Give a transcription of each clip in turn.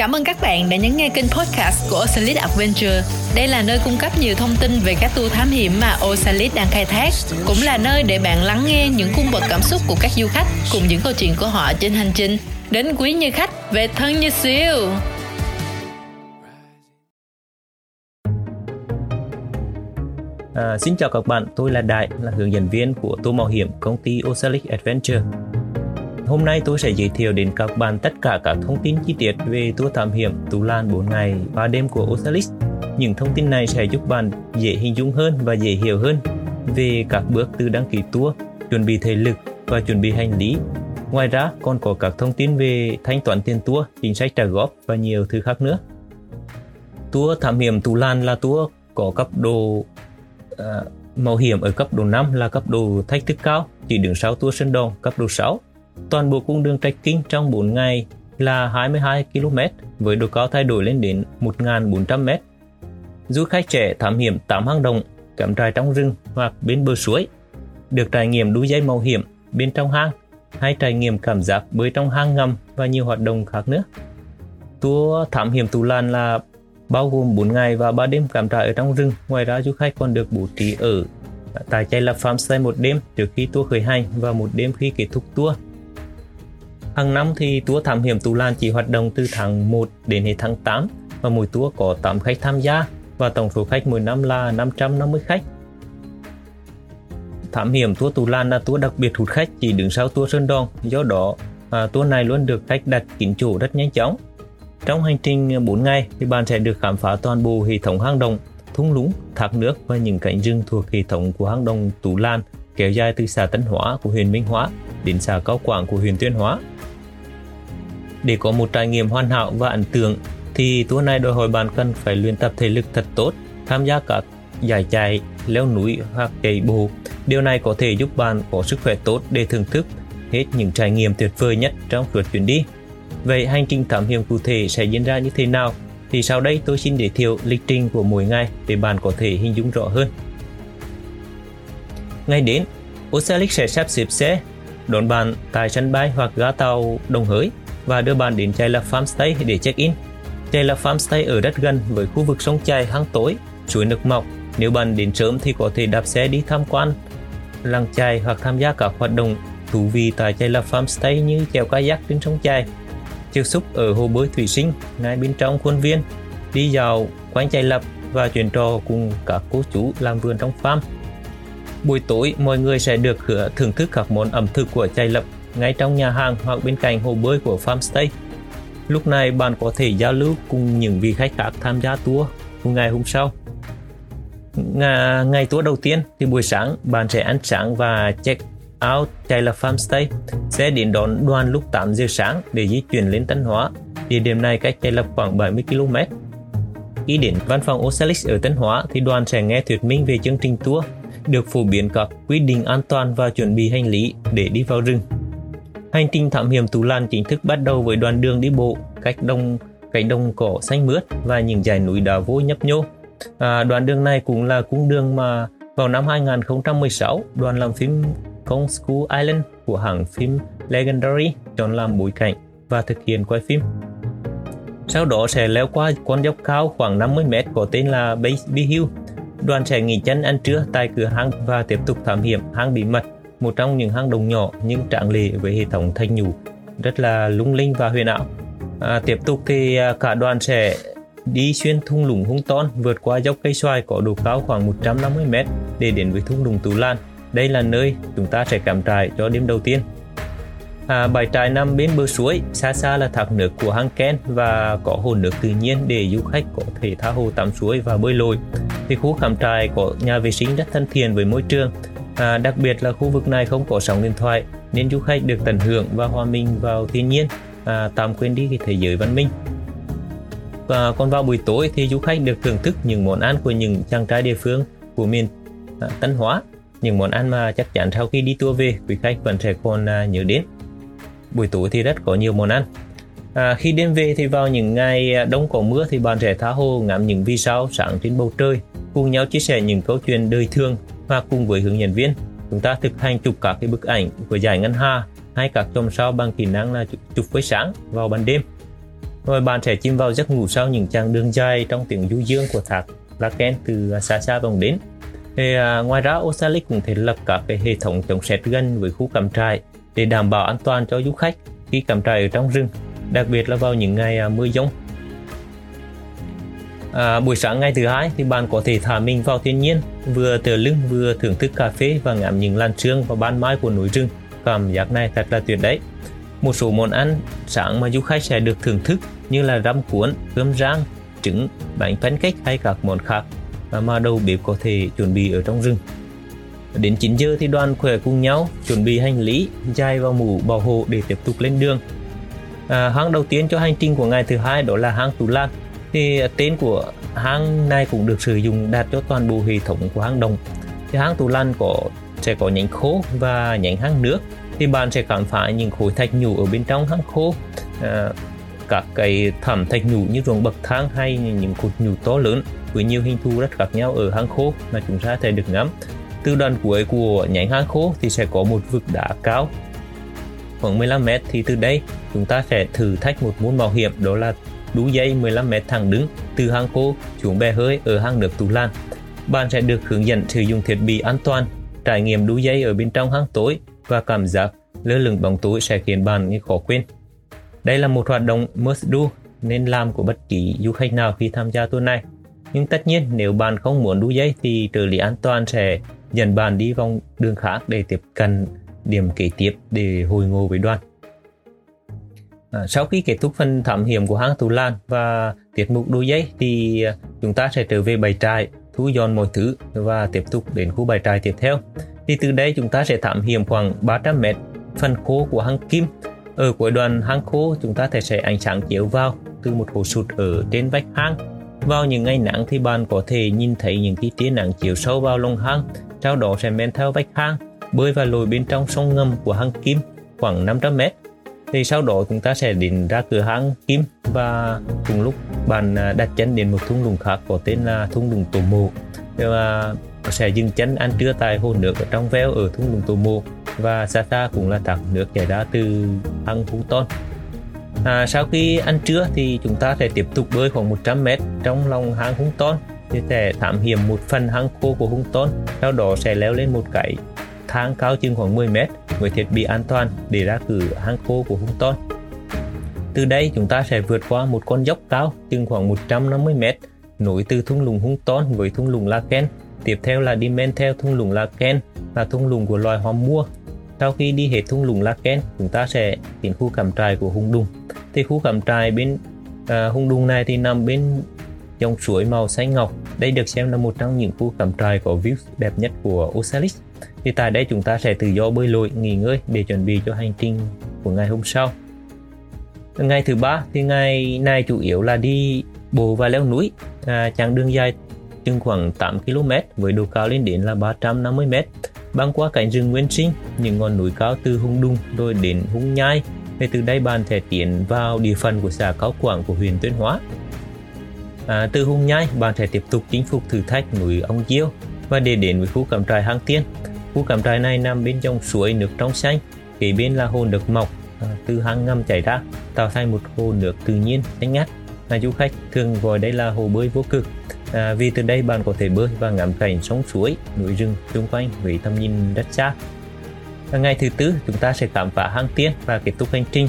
Cảm ơn các bạn đã nhấn nghe kênh podcast của Osalit Adventure. Đây là nơi cung cấp nhiều thông tin về các tour thám hiểm mà Osalit đang khai thác, cũng là nơi để bạn lắng nghe những cung bậc cảm xúc của các du khách cùng những câu chuyện của họ trên hành trình đến quý như khách về thân như siêu. À, xin chào các bạn, tôi là Đại, là hướng dẫn viên của tour mạo hiểm công ty Osalit Adventure. Hôm nay tôi sẽ giới thiệu đến các bạn tất cả các thông tin chi tiết về tour thám hiểm Tú Lan 4 ngày và đêm của Osalis. Những thông tin này sẽ giúp bạn dễ hình dung hơn và dễ hiểu hơn về các bước từ đăng ký tour, chuẩn bị thể lực và chuẩn bị hành lý. Ngoài ra còn có các thông tin về thanh toán tiền tour, chính sách trả góp và nhiều thứ khác nữa. Tour thám hiểm Tú Lan là tour có cấp độ uh, mạo hiểm ở cấp độ 5 là cấp độ thách thức cao, chỉ đứng sau tour Sơn Đòn cấp độ 6 Toàn bộ cung đường trekking trong 4 ngày là 22 km với độ cao thay đổi lên đến 1.400 m. Du khách trẻ thám hiểm 8 hang động, cắm trại trong rừng hoặc bên bờ suối, được trải nghiệm đu dây mạo hiểm bên trong hang hay trải nghiệm cảm giác bơi trong hang ngầm và nhiều hoạt động khác nữa. Tour thám hiểm Tù Lan là bao gồm 4 ngày và 3 đêm cắm trại ở trong rừng. Ngoài ra du khách còn được bố trí ở tại Chay Lập Farmstay một đêm trước khi tour khởi hành và một đêm khi kết thúc tour Hàng năm thì tour thám hiểm Tú Lan chỉ hoạt động từ tháng 1 đến hết tháng 8 và mỗi tour có 8 khách tham gia và tổng số khách mỗi năm là 550 khách. Thám hiểm tour Tú Lan là tour đặc biệt hút khách chỉ đứng sau tour Sơn Đòn, do đó à, tour này luôn được khách đặt kín chỗ rất nhanh chóng. Trong hành trình 4 ngày thì bạn sẽ được khám phá toàn bộ hệ thống hang động, thung lũng, thác nước và những cánh rừng thuộc hệ thống của hang động Tú Lan kéo dài từ xã Tân Hóa của huyện Minh Hóa đến xã Cao Quảng của huyện Tuyên Hóa. Để có một trải nghiệm hoàn hảo và ấn tượng thì tour này đòi hỏi bạn cần phải luyện tập thể lực thật tốt, tham gia các giải chạy, leo núi hoặc chạy bộ. Điều này có thể giúp bạn có sức khỏe tốt để thưởng thức hết những trải nghiệm tuyệt vời nhất trong suốt chuyến đi. Vậy hành trình thám hiểm cụ thể sẽ diễn ra như thế nào? Thì sau đây tôi xin giới thiệu lịch trình của mỗi ngày để bạn có thể hình dung rõ hơn. Ngày đến, Oceanic sẽ sắp xếp xe đón bạn tại sân bay hoặc ga tàu Đồng Hới và đưa bạn đến Chai La Farmstay để check-in. Chai La Farmstay ở rất gần với khu vực sông chai hang tối, suối nước mọc. Nếu bạn đến sớm thì có thể đạp xe đi tham quan làng chai hoặc tham gia các hoạt động thú vị tại Chai La Farmstay như chèo kayak trên sông chai, chiêu xúc ở hồ bơi thủy sinh ngay bên trong khuôn viên, đi dạo quanh chai lập và chuyện trò cùng các cô chú làm vườn trong farm. Buổi tối, mọi người sẽ được thưởng thức các món ẩm thực của chai lập ngay trong nhà hàng hoặc bên cạnh hồ bơi của farmstay. Lúc này bạn có thể giao lưu cùng những vị khách khác tham gia tour cùng ngày hôm sau. Ngày, ngày tour đầu tiên thì buổi sáng bạn sẽ ăn sáng và check out chạy là farmstay sẽ đến đón đoàn lúc 8 giờ sáng để di chuyển lên Tân Hóa. Địa điểm này cách chạy lập khoảng 70 km. Khi đến văn phòng Ocelix ở Tân Hóa thì đoàn sẽ nghe thuyết minh về chương trình tour, được phổ biến các quy định an toàn và chuẩn bị hành lý để đi vào rừng. Hành trình thám hiểm Tú Lan chính thức bắt đầu với đoàn đường đi bộ cách đông cánh đồng cỏ xanh mướt và những dải núi đá vôi nhấp nhô. À, đoạn đường này cũng là cung đường mà vào năm 2016 đoàn làm phim Kong School Island của hãng phim Legendary chọn làm bối cảnh và thực hiện quay phim. Sau đó sẽ leo qua con dốc cao khoảng 50 mét có tên là Baby Hill. Đoàn sẽ nghỉ chân ăn trưa tại cửa hàng và tiếp tục thám hiểm hang bí mật một trong những hang động nhỏ nhưng trạng lệ với hệ thống thanh nhủ rất là lung linh và huyền ảo. À, tiếp tục thì à, cả đoàn sẽ đi xuyên thung lũng hung ton vượt qua dốc cây xoài có độ cao khoảng 150 m để đến với thung lũng Tú Lan. Đây là nơi chúng ta sẽ cắm trại cho đêm đầu tiên. À, bãi trại nằm bên bờ suối, xa xa là thác nước của hang Ken và có hồ nước tự nhiên để du khách có thể tha hồ tắm suối và bơi lội. Thì khu cắm trại có nhà vệ sinh rất thân thiện với môi trường À, đặc biệt là khu vực này không có sóng điện thoại nên du khách được tận hưởng và hòa mình vào thiên nhiên, à, tạm quên đi cái thế giới văn minh. Và còn vào buổi tối thì du khách được thưởng thức những món ăn của những chàng trai địa phương của miền à, Tân Hóa, những món ăn mà chắc chắn sau khi đi tour về quý khách vẫn sẽ còn à, nhớ đến. Buổi tối thì rất có nhiều món ăn. À, khi đêm về thì vào những ngày à, đông có mưa thì bạn sẽ tha hồ ngắm những vì sao sáng trên bầu trời, cùng nhau chia sẻ những câu chuyện đời thường và cùng với hướng dẫn viên chúng ta thực hành chụp các cái bức ảnh của giải ngân hà hay các chòm sao bằng kỹ năng là chụp với sáng vào ban đêm rồi bạn sẽ chìm vào giấc ngủ sau những chặng đường dài trong tiếng du dương của thác Laken từ xa xa vòng đến. Thì, à, ngoài ra, osalic cũng thiết lập các cái hệ thống chống sét gần với khu cắm trại để đảm bảo an toàn cho du khách khi cắm trại ở trong rừng, đặc biệt là vào những ngày à, mưa giông. À, buổi sáng ngày thứ hai thì bạn có thể thả mình vào thiên nhiên, vừa tựa lưng vừa thưởng thức cà phê và ngắm những làn sương và ban mai của núi rừng. Cảm giác này thật là tuyệt đấy. Một số món ăn sáng mà du khách sẽ được thưởng thức như là răm cuốn, cơm rang, trứng, bánh pancake hay các món khác mà đầu bếp có thể chuẩn bị ở trong rừng. Đến 9 giờ thì đoàn khỏe cùng nhau chuẩn bị hành lý, dài vào mũ bảo hộ để tiếp tục lên đường. À, hang đầu tiên cho hành trình của ngày thứ hai đó là hang tù Lan. Thì tên của hang này cũng được sử dụng đạt cho toàn bộ hệ thống của hang đồng. Thì hang tù Lan có sẽ có nhánh khô và nhánh hang nước. Thì bạn sẽ khám phá những khối thạch nhũ ở bên trong hang khô. À, các cái thảm thạch nhũ như ruộng bậc thang hay những cột nhũ to lớn với nhiều hình thù rất khác nhau ở hang khô mà chúng ta thể được ngắm. Từ đoạn cuối của nhánh hang khô thì sẽ có một vực đá cao khoảng 15 mét thì từ đây chúng ta sẽ thử thách một môn mạo hiểm đó là đu dây 15 mét thẳng đứng từ hang khô xuống bè hơi ở hang nước Tú Lan. Bạn sẽ được hướng dẫn sử dụng thiết bị an toàn, trải nghiệm đu dây ở bên trong hang tối và cảm giác lơ lửng bóng tối sẽ khiến bạn như khó quên. Đây là một hoạt động must do nên làm của bất kỳ du khách nào khi tham gia tour này. Nhưng tất nhiên nếu bạn không muốn đu dây thì trợ lý an toàn sẽ dẫn bạn đi vòng đường khác để tiếp cận điểm kế tiếp để hồi ngộ với đoàn. À, sau khi kết thúc phần thám hiểm của hang Tù Lan và tiết mục đu dây thì ờ, chúng ta sẽ trở về bài trại, thu dọn mọi thứ và tiếp tục đến khu bài trại tiếp theo. Thì từ đây chúng ta sẽ thám hiểm khoảng 300 mét phần khô của hang Kim ở cuối đoạn hang khô chúng ta thể sẽ ánh sáng chiếu vào từ một hồ sụt ở trên vách hang. Vào những ngày nắng thì bạn có thể nhìn thấy những cái tia nắng chiếu sâu vào lồng hang, sau đó sẽ men theo vách hang, bơi vào lồi bên trong sông ngầm của hang Kim khoảng 500 mét. Thì sau đó chúng ta sẽ đến ra cửa hang Kim và cùng lúc bạn à, đặt chân đến một thung lũng khác có tên là thung lũng Tổ Mộ. Và sẽ dừng chân ăn trưa tại hồ nước ở trong veo ở thung lũng Tổ Mộ và xa xa cũng là thác nước chảy ra từ hang Phú Ton. À, sau khi ăn trưa thì chúng ta sẽ tiếp tục bơi khoảng 100 mét trong lòng hang Hung Ton thì sẽ thám hiểm một phần hang khô của Hung Ton sau đó sẽ leo lên một cái thang cao chừng khoảng 10 mét với thiết bị an toàn để ra cửa hang khô của Hung Ton. Từ đây chúng ta sẽ vượt qua một con dốc cao chừng khoảng 150 mét nối từ thung lũng Hung Ton với thung lũng Laken. Tiếp theo là đi men theo thung lũng Laken là thung lũng của loài hoa mua sau khi đi hết thung lũng Laken, chúng ta sẽ đến khu cắm trại của Hung Đùng. Thì khu cắm trại bên à, Hung Đùng này thì nằm bên dòng suối màu xanh ngọc. Đây được xem là một trong những khu cắm trại có view đẹp nhất của Osalis. Thì tại đây chúng ta sẽ tự do bơi lội, nghỉ ngơi để chuẩn bị cho hành trình của ngày hôm sau. Ngày thứ ba thì ngày này chủ yếu là đi bộ và leo núi, à, chặng đường dài chừng khoảng 8 km với độ cao lên đến là 350 m băng qua cảnh rừng nguyên sinh, những ngọn núi cao từ Hung Đung rồi đến Hung Nhai. Và từ đây bạn sẽ tiến vào địa phận của xã Cao Quảng của huyện Tuyên Hóa. À, từ Hung Nhai, bạn sẽ tiếp tục chinh phục thử thách núi Ông Chiêu và để đến với khu cắm trại Hang Tiên. Khu cắm trại này nằm bên dòng suối nước trong xanh, kế bên là hồ nước mọc à, từ hang ngầm chảy ra, tạo thành một hồ nước tự nhiên xanh ngắt. À, du khách thường gọi đây là hồ bơi vô cực à, vì từ đây bạn có thể bơi và ngắm cảnh sông suối, núi rừng xung quanh với tầm nhìn rất xa. À, ngày thứ tư chúng ta sẽ khám phá hang tiên và kết thúc hành trình.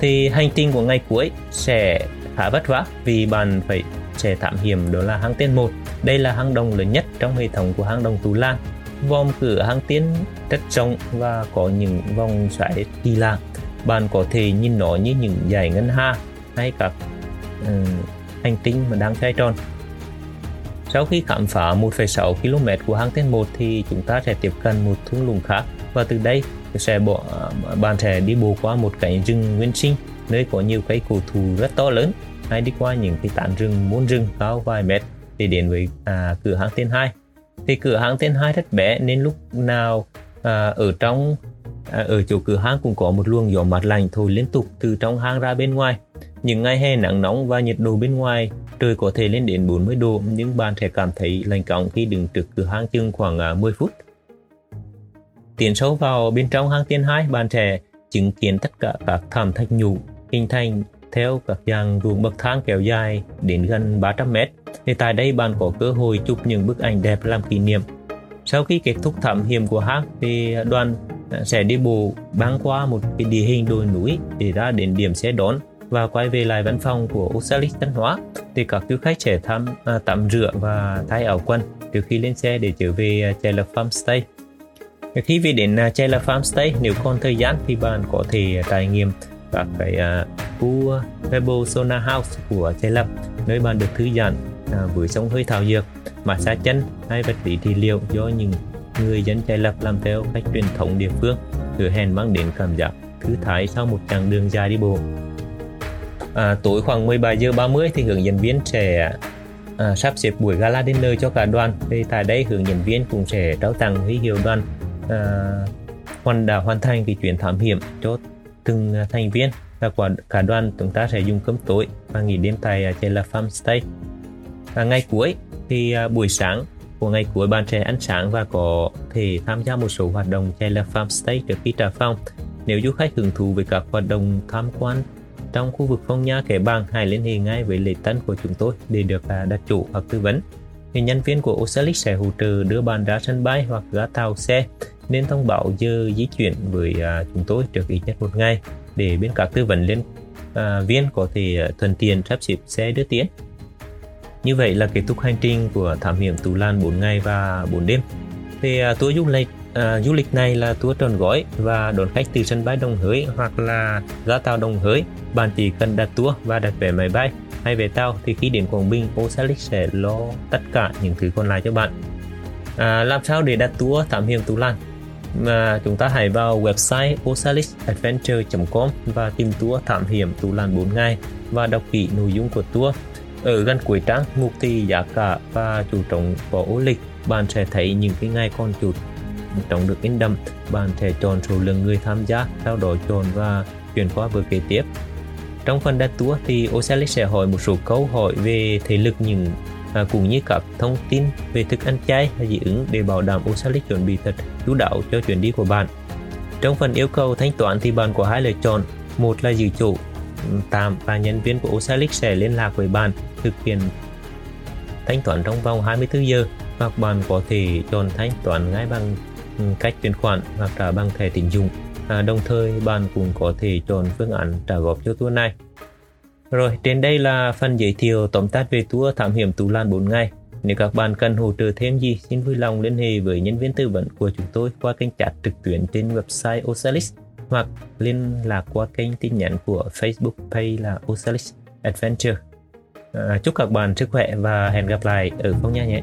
Thì hành trình của ngày cuối sẽ khá vất vả vì bạn phải sẽ thám hiểm đó là hang tiên 1. Đây là hang động lớn nhất trong hệ thống của hang động Tú Lan. Vòng cửa hang tiên rất rộng và có những vòng xoáy kỳ lạ. Bạn có thể nhìn nó như những dải ngân hà hay các um, hành tinh mà đang xoay tròn sau khi khám phá 1,6 km của hang tên 1 thì chúng ta sẽ tiếp cận một thung lũng khác và từ đây sẽ bỏ, bạn sẽ đi bộ qua một cánh rừng nguyên sinh nơi có nhiều cây cổ thụ rất to lớn hay đi qua những cái tán rừng muôn rừng cao vài mét để đến với à, cửa hang tên 2 thì cửa hàng tên Hai rất bé nên lúc nào à, ở trong à, ở chỗ cửa hàng cũng có một luồng gió mát lạnh thổi liên tục từ trong hang ra bên ngoài những ngày hè nắng nóng và nhiệt độ bên ngoài trời có thể lên đến 40 độ nhưng bạn sẽ cảm thấy lạnh cóng khi đứng trước cửa hang chừng khoảng à, 10 phút. Tiến sâu vào bên trong hang tiên Hai bạn sẽ chứng kiến tất cả các thảm thạch nhũ hình thành theo các dàn ruộng bậc thang kéo dài đến gần 300 mét. Thì tại đây bạn có cơ hội chụp những bức ảnh đẹp làm kỷ niệm. Sau khi kết thúc thám hiểm của hang thì đoàn à, sẽ đi bộ băng qua một cái địa hình đồi núi để ra đến điểm xe đón và quay về lại văn phòng của Osalis Tân Hóa thì các du khách sẽ thăm à, tắm rửa và thay áo quần trước khi lên xe để trở về uh, Chela Farmstay. Khi về đến uh, Chela Farmstay, nếu còn thời gian thì bạn có thể trải nghiệm các cái uh, khu Pebble Sauna House của Chela nơi bạn được thư giãn à, với sông hơi thảo dược, massage chân hay vật lý trị liệu do những người dân Thầy Lập làm theo cách truyền thống địa phương, hứa hẹn mang đến cảm giác thư thái sau một chặng đường dài đi bộ. À, tối khoảng 13 giờ 30 thì hướng dẫn viên sẽ à, sắp xếp buổi gala dinner cho cả đoàn. Thì tại đây hướng dẫn viên cũng sẽ trao tặng huy hiệu đoàn à, hoàn đã hoàn thành cái chuyến thám hiểm cho từng à, thành viên và quả, cả đoàn chúng ta sẽ dùng cơm tối và nghỉ đêm tại à, Chela Farm Stay. Và ngày cuối thì à, buổi sáng của ngày cuối bạn sẽ ăn sáng và có thể tham gia một số hoạt động chạy là farm stay trước khi trả phòng. Nếu du khách hứng thú với các hoạt động tham quan trong khu vực phong nha, kẻ bàng, hãy liên hệ ngay với lễ tân của chúng tôi để được đặt chủ hoặc tư vấn. Thì nhân viên của Ocelix sẽ hỗ trợ đưa bạn ra sân bay hoặc ga tàu xe nên thông báo giờ di chuyển với à, chúng tôi trước ít nhất một ngày để bên các tư vấn liên à, viên có thể à, thuận tiện sắp xếp xe đưa tiến. Như vậy là kết thúc hành trình của thám hiểm Tú Lan 4 ngày và 4 đêm. Thì à, uh, tour du lịch uh, du lịch này là tour trọn gói và đón khách từ sân bay Đồng Hới hoặc là ga tàu Đồng Hới. Bạn chỉ cần đặt tour và đặt vé máy bay hay vé tàu thì khi đến Quảng Bình, Osalis sẽ lo tất cả những thứ còn lại cho bạn. À, làm sao để đặt tour thám hiểm Tú Lan? Mà chúng ta hãy vào website osalixadventure.com và tìm tour thám hiểm Tú Lan 4 ngày và đọc kỹ nội dung của tour ở gần cuối trang mục thị giá cả và chủ trọng có ô lịch bạn sẽ thấy những cái ngày con chuột trọng được in đậm bạn sẽ chọn số lượng người tham gia sau đó chọn và chuyển qua bước kế tiếp trong phần đặt tour thì Ocelix sẽ hỏi một số câu hỏi về thể lực những à, cũng như các thông tin về thức ăn chay hay dị ứng để bảo đảm Ocelix chuẩn bị thật chú đáo cho chuyến đi của bạn. Trong phần yêu cầu thanh toán thì bạn có hai lựa chọn, một là dự chủ tạm và nhân viên của Ocelix sẽ liên lạc với bạn thực hiện thanh toán trong vòng 24 giờ hoặc bạn có thể chọn thanh toán ngay bằng cách chuyển khoản hoặc trả bằng thẻ tín dụng. À, đồng thời bạn cũng có thể chọn phương án trả góp cho tour này. Rồi, trên đây là phần giới thiệu tóm tắt về tour thám hiểm Tú Lan 4 ngày. Nếu các bạn cần hỗ trợ thêm gì, xin vui lòng liên hệ với nhân viên tư vấn của chúng tôi qua kênh chat trực tuyến trên website Osalis hoặc liên lạc qua kênh tin nhắn của Facebook page là Osalis Adventure. À, chúc các bạn sức khỏe và hẹn gặp lại ở phong nha nhé.